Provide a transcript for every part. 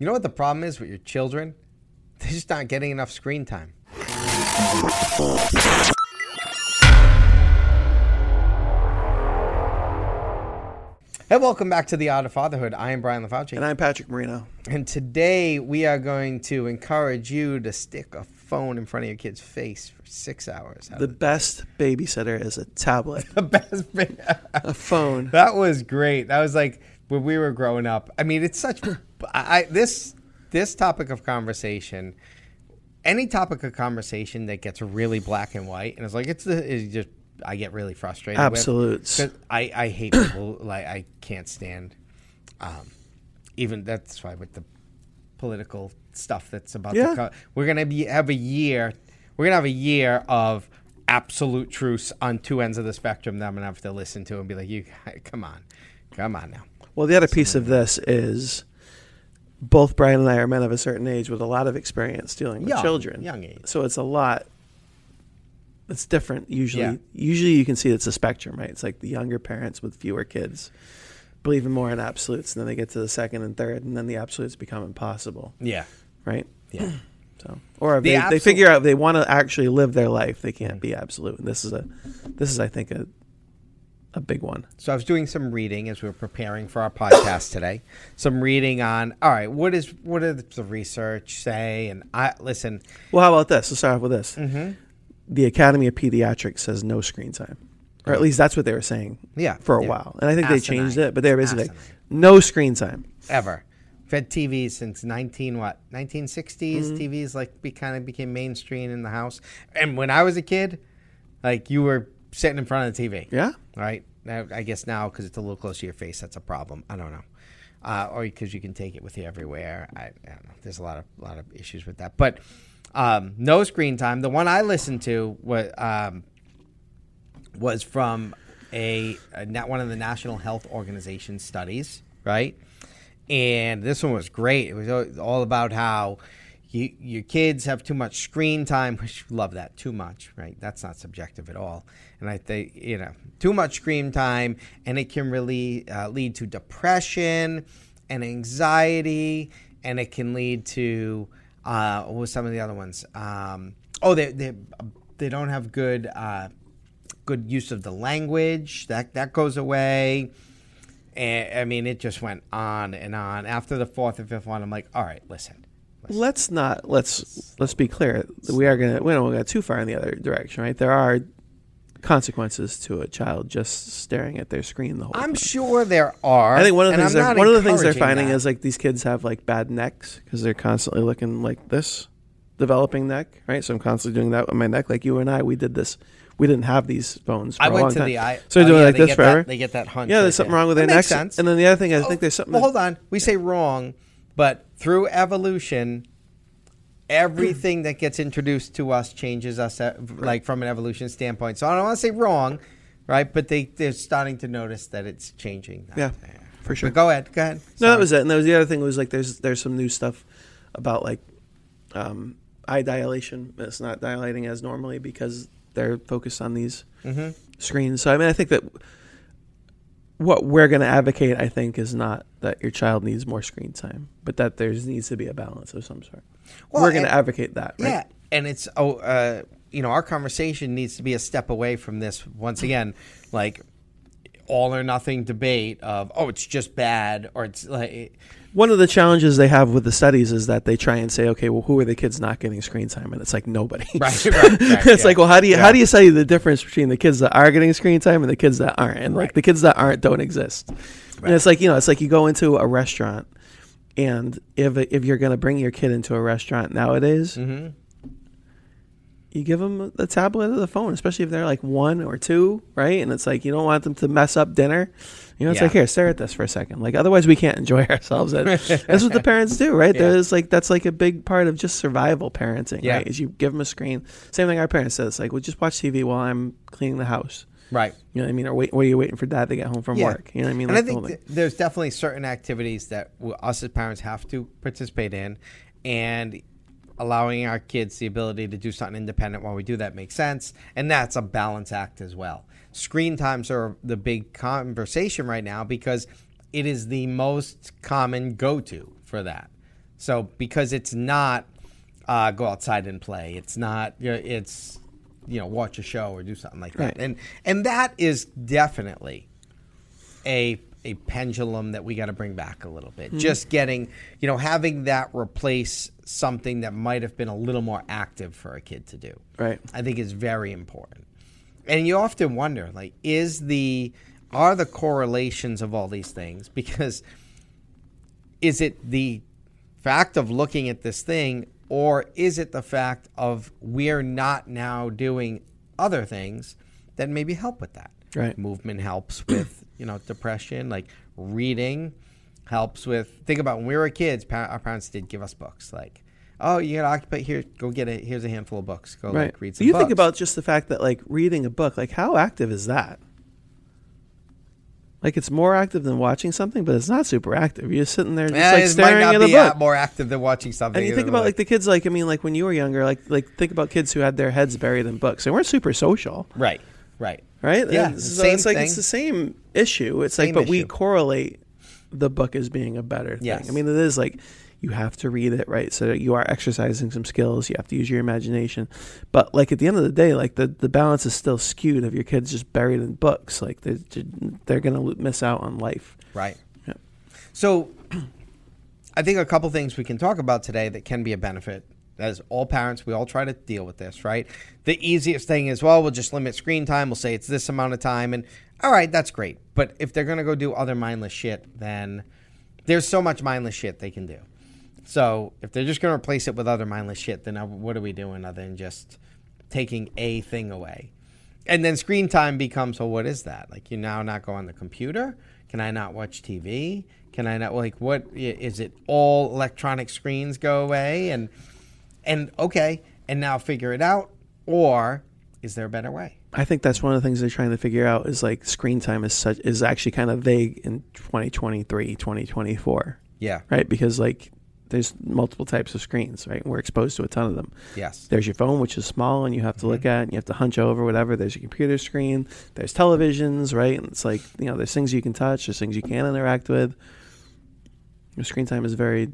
You know what the problem is with your children? They're just not getting enough screen time. Hey, welcome back to the Art of Fatherhood. I am Brian LaFauci. And I'm Patrick Marino. And today we are going to encourage you to stick a phone in front of your kid's face for six hours. The best babysitter is a tablet, the best thing. a phone. That was great. That was like when we were growing up. I mean, it's such I this this topic of conversation. Any topic of conversation that gets really black and white, and it's like it's the it's just I get really frustrated. with. I I hate people like I can't stand. Um, even that's why with the political stuff that's about Yeah. to come, we're gonna be have a year. We're gonna have a year of absolute truths on two ends of the spectrum that I'm gonna have to listen to and be like, "You, come on, come on now." Well, the other piece of this is both Brian and I are men of a certain age with a lot of experience dealing with Young, children. young age. So it's a lot. It's different usually. Yeah. Usually you can see it's a spectrum, right? It's like the younger parents with fewer kids believing more in absolutes, and then they get to the second and third, and then the absolutes become impossible, Yeah, right? yeah. So, or if The they, they figure out they want to actually live their life, they can't mm. be absolute. And this is a, this is I think a, a big one. So I was doing some reading as we were preparing for our podcast today. Some reading on all right, what is what does the research say? And I listen. Well, how about this? Let's start off with this. Mm-hmm. The Academy of Pediatrics says no screen time, or at least that's what they were saying. Yeah, for a while, and I think they changed it. But they were basically like, Asinine. no screen time. ever. Fed TVs since 19 what 1960s. Mm-hmm. TVs like be, kind of became mainstream in the house. And when I was a kid, like you were sitting in front of the TV. Yeah, Right. Now, I guess now because it's a little close to your face, that's a problem. I don't know. Uh, or because you can take it with you everywhere. I, I don't know. There's a lot of lot of issues with that. But um, no screen time. The one I listened to was um, was from a, a one of the National Health Organization studies, right? And this one was great. It was all about how you, your kids have too much screen time, which love that too much, right? That's not subjective at all. And I think you know too much screen time, and it can really uh, lead to depression and anxiety, and it can lead to uh, what was some of the other ones? Um, oh, they they they don't have good uh, good use of the language. That that goes away. And I mean, it just went on and on. After the fourth or fifth one, I'm like, all right, listen. Let's not let's let's be clear. We are gonna we don't go too far in the other direction, right? There are consequences to a child just staring at their screen the whole time. I'm sure there are. I think one of the things they're, one of the things they're finding that. is like these kids have like bad necks because they're constantly looking like this, developing neck, right? So I'm constantly doing that with my neck. Like you and I, we did this. We didn't have these phones. For I went to time. the eye. So they're oh, doing yeah, like they this forever. That, they get that hunch. yeah, right there's something there. wrong with That their makes necks. sense. And then the other thing, I think Oh, there's something. Well, hold on. We say wrong, but through evolution, everything that gets introduced to us changes us, uh, like from an evolution standpoint. So I don't want to say wrong, right? But they they're starting to notice that it's changing. Yeah, for sure. But go ahead. Go ahead. No, that was it. And there was the other thing was like there's there's some new stuff about like um, eye dilation. It's not dilating as normally because they're focused on these Mhm. screens. So I mean, I think that what we're going to advocate, I think, is not that your child needs more screen time, but that there needs to be a balance of some sort. Well, we're going to advocate that. Right? Yeah, and it's oh, uh, you know, our conversation needs to be a step away from this. Once again, like all or nothing debate of oh, it's just bad or it's like One of the challenges they have with the studies is that they try and say, okay, well, who are the kids not getting screen time? And it's like nobody. Right, right, right, it's yeah. like, well, how do you Yeah. how do you say the difference between the kids that are getting screen time and the kids that aren't? And like the kids that aren't don't exist. Right. And it's like you know, it's like you go into a restaurant, and if if you're going to bring your kid into a restaurant nowadays, Mhm. You give them the tablet or the phone, especially if they're like one or two, right? And it's like you don't want them to mess up dinner. You know, it's Yeah. like here, stare at this for a second. Like otherwise, we can't enjoy ourselves. That's what the parents do, right? Yeah. There's like that's like a big part of just survival parenting, Yeah. right? Is you give them a screen. Same thing our parents said. It's like, well, just watch TV while I'm cleaning the house. right. You know what I mean? Or wait, what are you waiting for dad to get home from Yeah. work? You know what I mean? and I Like think th- there's definitely certain activities that us as parents have to participate in, and allowing our kids the ability to do something independent while we do that makes sense, and that's a balance act as well. Screen times are the big conversation right now because it is the most common go-to for that. So because it's not uh, go outside and play, it's not. You know, it's you know watch a show or do something like that, Right. and and that is definitely a a pendulum that we got to bring back a little bit. Hmm. Just getting, you know, having that replace something that might have been a little more active for a kid to do. Right. I think is very important. And you often wonder, like, is the are the correlations of all these things because is it the fact of looking at this thing or is it the fact of we're not now doing other things that maybe help with that Right. movement helps with you know depression like reading helps with think about when we were kids pa- our parents did give us books like oh you gotta occupy here go get it here's a handful of books go Right. like read some you books think about just the fact that like reading a book, like how active is that? Like it's more active than watching something, but it's not super active. You're just sitting there just yeah, like staring at a book. uh, more active than watching something and you think about like the kids, like I mean, like when you were younger, like like think about kids who had their heads buried in books. They weren't super social, right right right? Yeah, so it's like thing. it's the same issue. It's Same like, but we correlate the book as being a better thing. Yes. I mean, it is like you have to read it, right? So you are exercising some skills. You have to use your imagination. But like at the end of the day, like the, the balance is still skewed if your kid's just buried in books. Like they're, they're going to miss out on life. Right. Yeah. So, I think a couple things we can talk about today that can be a benefit. As all parents, we all try to deal with this, right? The easiest thing is, well, we'll just limit screen time. We'll say it's this amount of time, and all right, that's great. But if they're going to go do other mindless shit, then there's so much mindless shit they can do. So if they're just going to replace it with other mindless shit, then uh, what are we doing other than just taking a thing away? And then screen time becomes, well, what is that? Like you now not go on the computer? Can I not watch TV? Can I not like what is it? All electronic screens go away, and and okay, and now figure it out, or is there a better way? I think that's one of the things they're trying to figure out is like screen time is such is actually kind of vague in 2023, 2024, Yeah. right? Because like there's multiple types of screens, right? We're exposed to a ton of them. Yes. There's your phone, which is small and you have to look mm-hmm. at and you have to hunch over, whatever. There's your computer screen. There's televisions, right? And it's like, you know, there's things you can touch, there's things you can interact with. Your screen time is very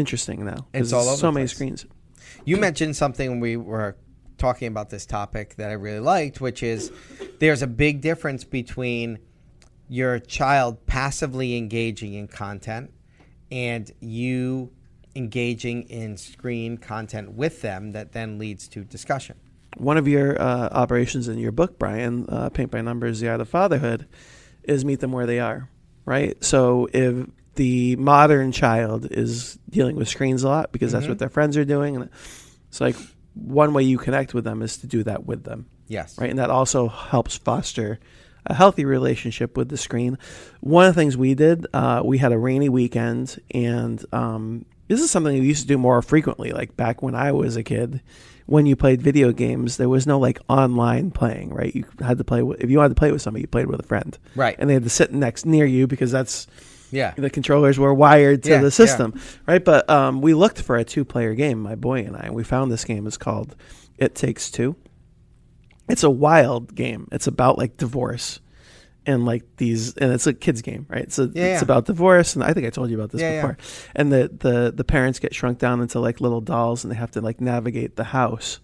interesting now. It's all over so many screens. You mentioned something when we were talking about this topic that I really liked, which is there's a big difference between your child passively engaging in content and you engaging in screen content with them that then leads to discussion. One of your uh, operations in your book, Brian, uh, Paint by Numbers, The Art of Fatherhood, is meet them where they are, right? So if the modern child is dealing with screens a lot because that's Mhm. what their friends are doing, and it's like one way you connect with them is to do that with them, Yes. right? And that also helps foster a healthy relationship with the screen. One of the things we did, uh, we had a rainy weekend, and um, this is something we used to do more frequently. Like back when I was a kid, when you played video games, there was no like online playing, right? You had to play with, if you wanted to play with somebody, you played with a friend, Right. and they had to sit next near you because that's yeah. the controllers were wired to Yeah, the system, right? But um, we looked for a two-player game, my boy and I, and we found this game. It's called It Takes Two. It's a wild game. It's about like divorce and like these, and it's a kids game, right? So Yeah, it's yeah. about divorce, and I think I told you about this Yeah, yeah. before. And the the the parents get shrunk down into like little dolls, and they have to like navigate the house.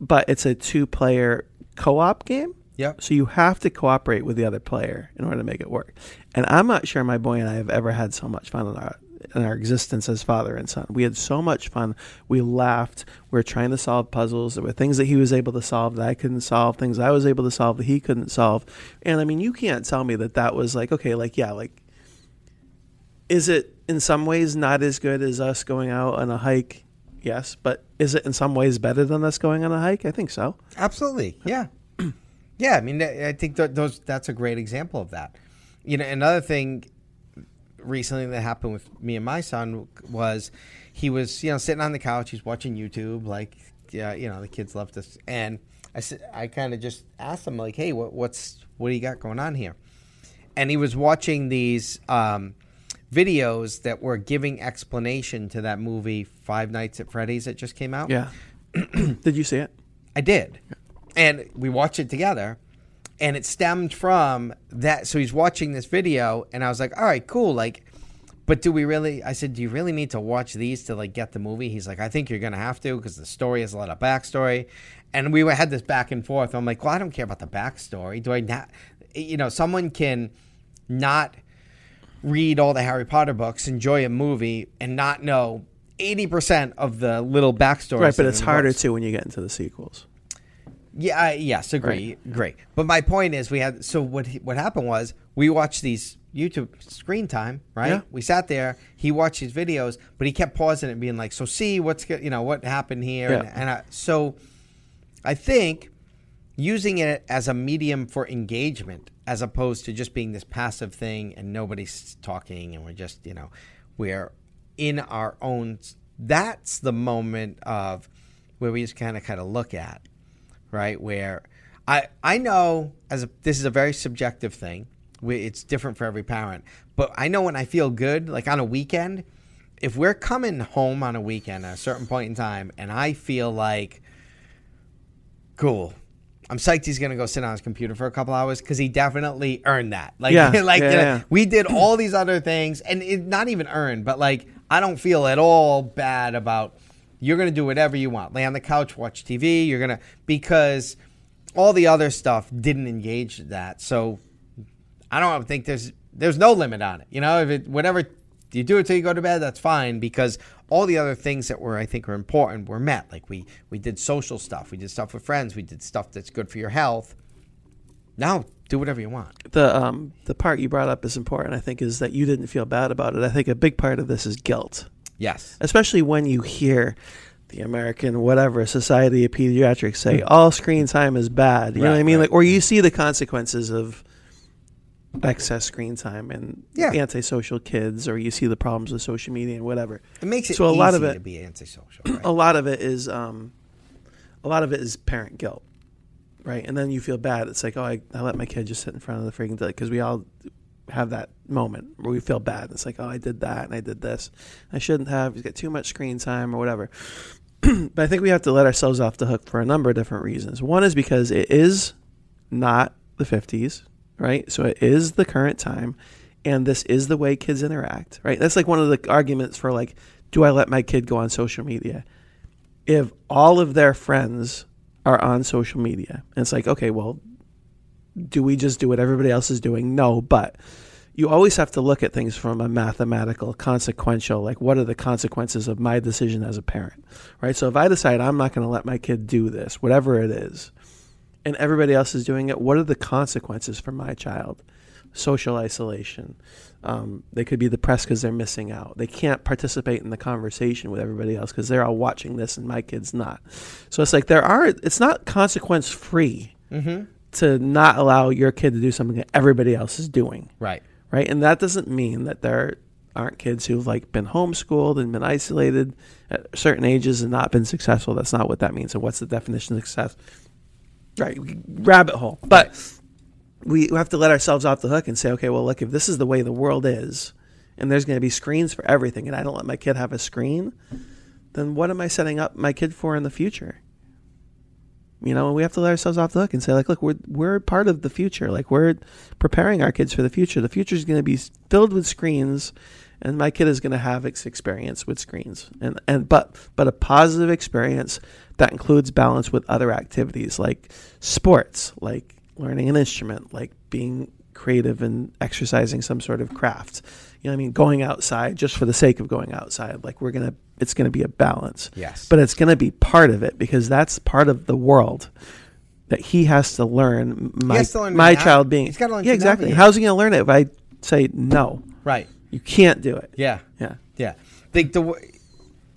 But it's a two-player co-op game. Yep. So you have to cooperate with the other player in order to make it work. And I'm not sure my boy and I have ever had so much fun in our in our existence as father and son. We had so much fun. We laughed. We were trying to solve puzzles. There were things that he was able to solve that I couldn't solve. Things I was able to solve that he couldn't solve. And I mean, you can't tell me that that was like okay, like yeah, like is it in some ways not as good as us going out on a hike? Yes, but is it in some ways better than us going on a hike? I think so. Absolutely. Yeah. Yeah. I mean, I think that those that's a great example of that. You know, another thing recently that happened with me and my son was he was you know sitting on the couch, he's watching YouTube, like yeah, you know the kids love this, and I said I kind of just asked him like, hey, what, what's what do you got going on here? And he was watching these um, videos that were giving explanation to that movie Five Nights at Freddy's that just came out. Yeah. Did you see it? I did. And we watched it together. And it stemmed from that. So he's watching this video, and I was like, all right, cool. Like, but do we really? I said, do you really need to watch these to like get the movie? He's like, I think you're gonna have to because the story has a lot of backstory, and we had this back and forth. I'm like, well, I don't care about the backstory. Do I not? You know, someone can not read all the Harry Potter books, enjoy a movie, and not know eighty percent of the little backstory. Right, but it's harder to when you get into the sequels. Yeah, I, yes, agree, great. But my point is, we had so what what happened was we watched these YouTube screen time, right? Yeah. We sat there. He watched these videos, but he kept pausing it and being like, "So see what's you know what happened here," Yeah. and, and I, so I think using it as a medium for engagement as opposed to just being this passive thing and nobody's talking and we're just you know we're in our own that's the moment of where we just kind of kind of look at right where i i know as a, this is a very subjective thing. We, it's different for every parent. But i know when i feel good like on a weekend if we're coming home on a weekend at a certain point in time and i feel like cool i'm psyched he's gonna go sit on his computer for a couple hours because he definitely earned that. Like Yeah, like yeah, you know, yeah. we did all these other things and it, not even earned but like i don't feel at all bad about you're gonna do whatever you want. Lay on the couch watch tv you're gonna because all the other stuff didn't engage that. So i don't think there's there's no limit on it. You know if it whatever you do it till you go to bed that's fine because all the other things that were i think were important were met. Like we we did social stuff. We did stuff with friends. We did stuff that's good for your health. Now do whatever you want. The um the part you brought up is important. I think is that you didn't feel bad about it. I think a big part of this is guilt, yes especially when you hear the American whatever Society of Pediatrics say Hmm. all screen time is bad. You know what I mean? right. Like, or you see the consequences of excess screen time and Yeah. antisocial kids, or you see the problems with social media and whatever. it makes it So a easy lot of it- to be antisocial right? a lot of it is um, a lot of it is parent guilt, right? And then you feel bad. It's like, oh, I, I let my kid just sit in front of the freaking because we all have that moment where we feel bad. It's like, oh, I did that and I did this. I shouldn't have. He's got too much screen time or whatever. but I think we have to let ourselves off the hook for a number of different reasons. One is because it is not the 50s, right? So it is the current time. And this is the way kids interact, right? That's like one of the arguments for like, do I let my kid go on social media? If all of their friends are on social media, and it's like, okay, well, do we just do what everybody else is doing? No, but you always have to look at things from a mathematical, consequential, like what are the consequences of my decision as a parent, right? So if I decide I'm not going to let my kid do this, whatever it is, and everybody else is doing it, what are the consequences for my child? Social isolation. Um, they could be depressed because they're missing out. They can't participate in the conversation with everybody else because they're all watching this and my kid's not. So it's like there are, it's not consequence free mm-hmm. To not allow your kid to do something that everybody else is doing right right? And that doesn't mean that there aren't kids who've like been homeschooled and been isolated at certain ages and not been successful. That's not what that means. And what's the definition of success? Right, rabbit hole. But we have to let ourselves off the hook and say, okay, well, look, if this is the way the world is, and there's going to be screens for everything, and I don't let my kid have a screen, then what am I setting up my kid for in the future? You know, we have to let ourselves off the hook and say, like, look, we're we're part of the future. Like, we're preparing our kids for the future. The future is going to be filled with screens, and my kid is going to have experience with screens, and and but but a positive experience that includes balance with other activities like sports, like learning an instrument, like being creative and exercising some sort of craft. You know, what I mean, going outside just for the sake of going outside. Like, we're gonna, it's gonna be a balance yes but it's going to be part of it because that's part of the world that he has to learn. My, to learn my child being he's gotta learn yeah, exactly. navigate. How's he going to learn it if I say no? right You can't do it. yeah Yeah, Yeah, the, the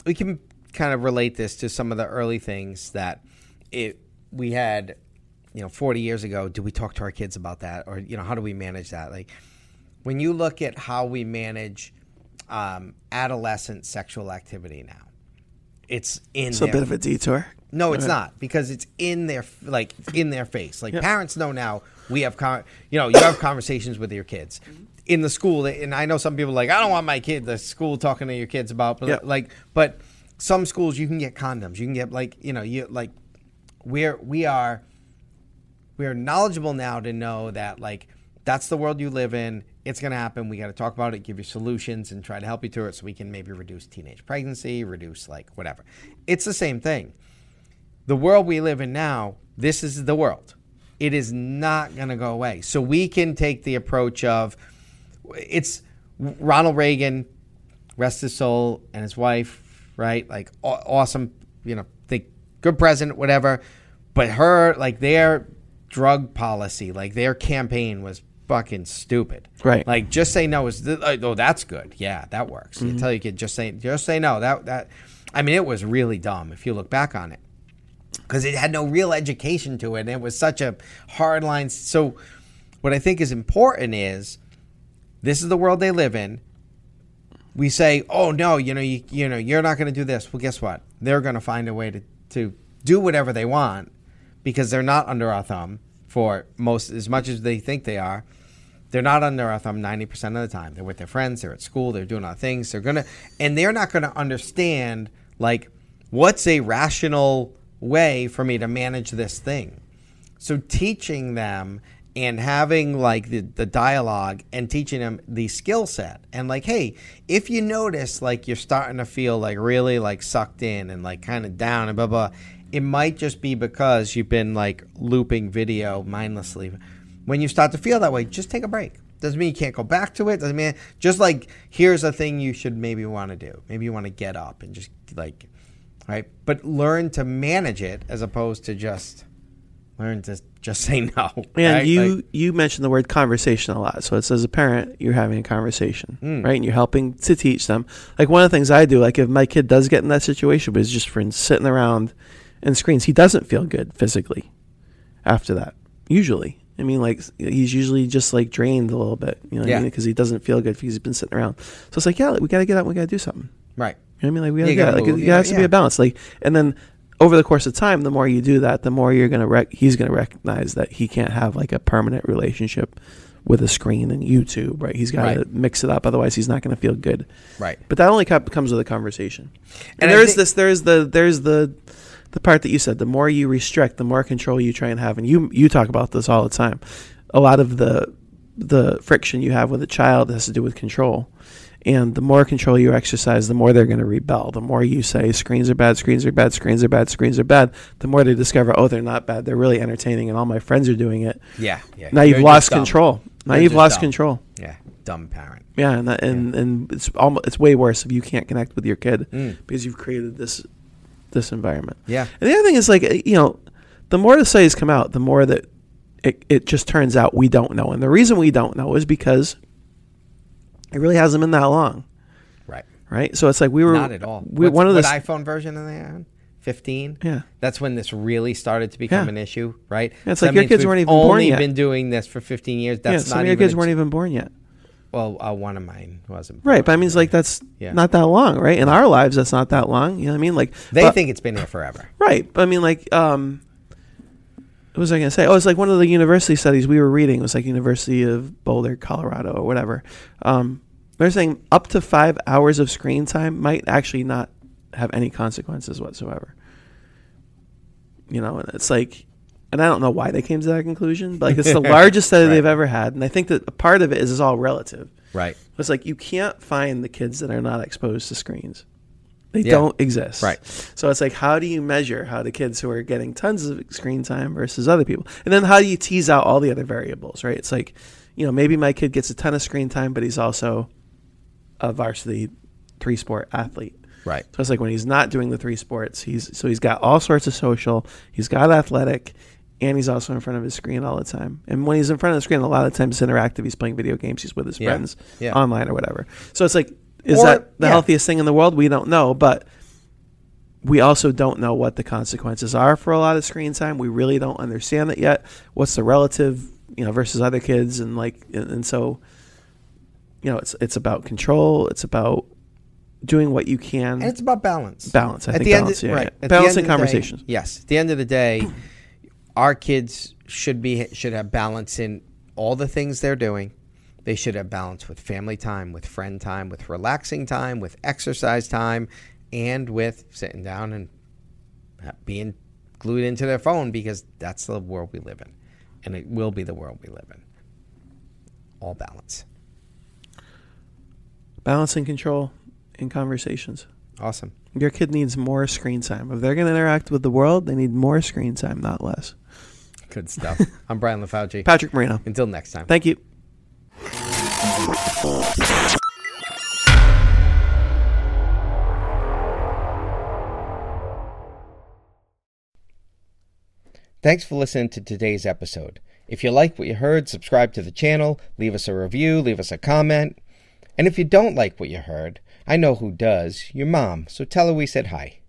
we can kind of relate this to some of the early things that it we had, you know, 40 years ago. Do we talk to our kids about that, or you know, how do we manage that? Like when you look at how we manage um, adolescent sexual activity now, it's in it's a bit of a detour. no, it's Okay. not because it's in their like in their face. Like Yeah. parents know now. We have con- you know you have conversations with your kids in the school, and I know some people are like I don't want my kid the school talking to your kids about, but Yeah. like but some schools you can get condoms, you can get like you know you like we're we are we are knowledgeable now to know that like that's the world you live in. It's going to happen. We got to talk about it, give you solutions, and try to help you through it so we can maybe reduce teenage pregnancy, reduce like whatever. It's the same thing. The world we live in now, this is the world. It is not going to go away. So we can take the approach of it's Ronald Reagan, rest his soul, and his wife, right? Like awesome, you know, think good president, whatever. But her, like their drug policy, like their campaign was fucking stupid. Right. Like just say no is th- oh that's good. Yeah, that works. You tell your kid just say just say no. That that I mean it was really dumb if you look back on it. Cuz it had no real education to it and it was such a hard line so what I think is important is this is the world they live in. We say, "Oh no, you know, you, you know, you're not going to do this." Well, guess what? They're going to find a way to to do whatever they want because they're not under our thumb for most as much as they think they are. They're not under our thumb 90% of the time. They're with their friends, they're at school, they're doing other things. They're going to and they're not going to understand like what's a rational way for me to manage this thing. So teaching them and having like the, the dialogue and teaching them the skill set and like, hey, if you notice like you're starting to feel like really like sucked in and like kind of down and blah blah, it might just be because you've been like looping video mindlessly. When you start to feel that way, just take a break. Doesn't mean you can't go back to it. Doesn't mean just like here's a thing you should maybe want to do. Maybe you want to get up and just like right? But learn to manage it as opposed to just learn to just say no. And right? you Like, you mentioned the word conversation a lot. So it's as a parent, you're having a conversation, Mm. right? And you're helping to teach them. Like one of the things I do, like if my kid does get in that situation, but is just for sitting around and screens, he doesn't feel good physically after that. Usually, I mean, like he's usually just like drained a little bit, you know, Yeah. because he doesn't feel good because he's been sitting around. So it's like, yeah, we got to get out, we got to do something. right. You know what I mean? Like we gotta, You get gotta out. like move, it yeah, has to be a balance. Like, and then over the course of time, the more you do that, the more you're gonna rec- he's gonna recognize that he can't have like a permanent relationship with a screen and YouTube, right? He's got to Right. mix it up, otherwise he's not gonna feel good. Right. But that only comes with a conversation. And, And I there is think- this, there is the, there's the, the part that you said. The more you restrict, the more control you try and have, and you you talk about this all the time. A lot of the the friction you have with a child has to do with control. And the more control you exercise, the more they're going to rebel. The more you say screens are bad, screens are bad, screens are bad, screens are bad, the more they discover, oh, they're not bad. They're really entertaining, and all my friends are doing it. Yeah. Yeah. Now you've lost dumb. control. Now You're you've lost dumb. control. Yeah. Dumb parent. Yeah, and that, and and it's almost it's way worse if you can't connect with your kid Mm. because you've created this this environment. Yeah. And the other thing is like uh, you know, the more the studies come out, the more that it it just turns out we don't know, and the reason we don't know is because it really hasn't been that long, Right. right? So it's like we were Not at all. We, What's- one of the what iPhone version of they on? 15? yeah. That's when this really started to become Yeah. an issue, right? Yeah, it's So like your kids we've weren't even born yet. been doing this for 15 years. yeah, That's some not of your kids weren't even born yet, Well, uh, one of mine wasn't. right? But I mean, it's like that's Yeah. not that long, right? In our lives, that's not that long. You know what I mean? Like They but- think it's been here forever. Right. But I mean, like, um, what was I going to say? Oh, it's like one of the university studies we were reading. It was like University of Boulder, Colorado, or whatever. Um, they're saying up to five hours of screen time might actually not have any consequences whatsoever. You know, and it's like, and I don't know why they came to that conclusion, but like it's the largest study Right. they've ever had, and I think that a part of it is, is all relative. Right. It's like you can't find the kids that are not exposed to screens. They Yeah. don't exist. Right. So it's like, how do you measure how the kids who are getting tons of screen time versus other people? And then how do you tease out all the other variables, right? It's like, you know, maybe my kid gets a ton of screen time, but he's also a varsity three sport athlete. Right. So it's like when he's not doing the three sports, he's so he's got all sorts of social, he's got athletic, and he's also in front of his screen all the time. And when he's in front of the screen, a lot of times it's interactive. He's playing video games, he's with his Yeah. friends Yeah. online or whatever. So it's like, is Or- that the yeah. healthiest thing in the world? We don't know, but we also don't know what the consequences are for a lot of screen time. We really don't understand it yet. What's the relative, you know, versus other kids, and like, and, and so, you know, it's it's about control. It's about doing what you can. And it's about balance. balance. I At think the end of- yeah, right. yeah. At the balance end and of the day- conversations. yes. At the end of the day, our kids should be should have balance in all the things they're doing. They should have balance with family time, with friend time, with relaxing time, with exercise time, and with sitting down and being glued into their phone because that's the world we live in. And it will be the world we live in. All balance. Balance and control in conversations. Awesome. Your kid needs more screen time. If they're going to interact with the world, they need more screen time, not less. Good stuff. I'm Brian LaFauci. Patrick Marino. Until next time. Thank you. Thanks for listening to today's episode. If you like what you heard, subscribe to the channel, leave us a review, leave us a comment. And if you don't like what you heard, I know who does your mom, so tell her we said hi.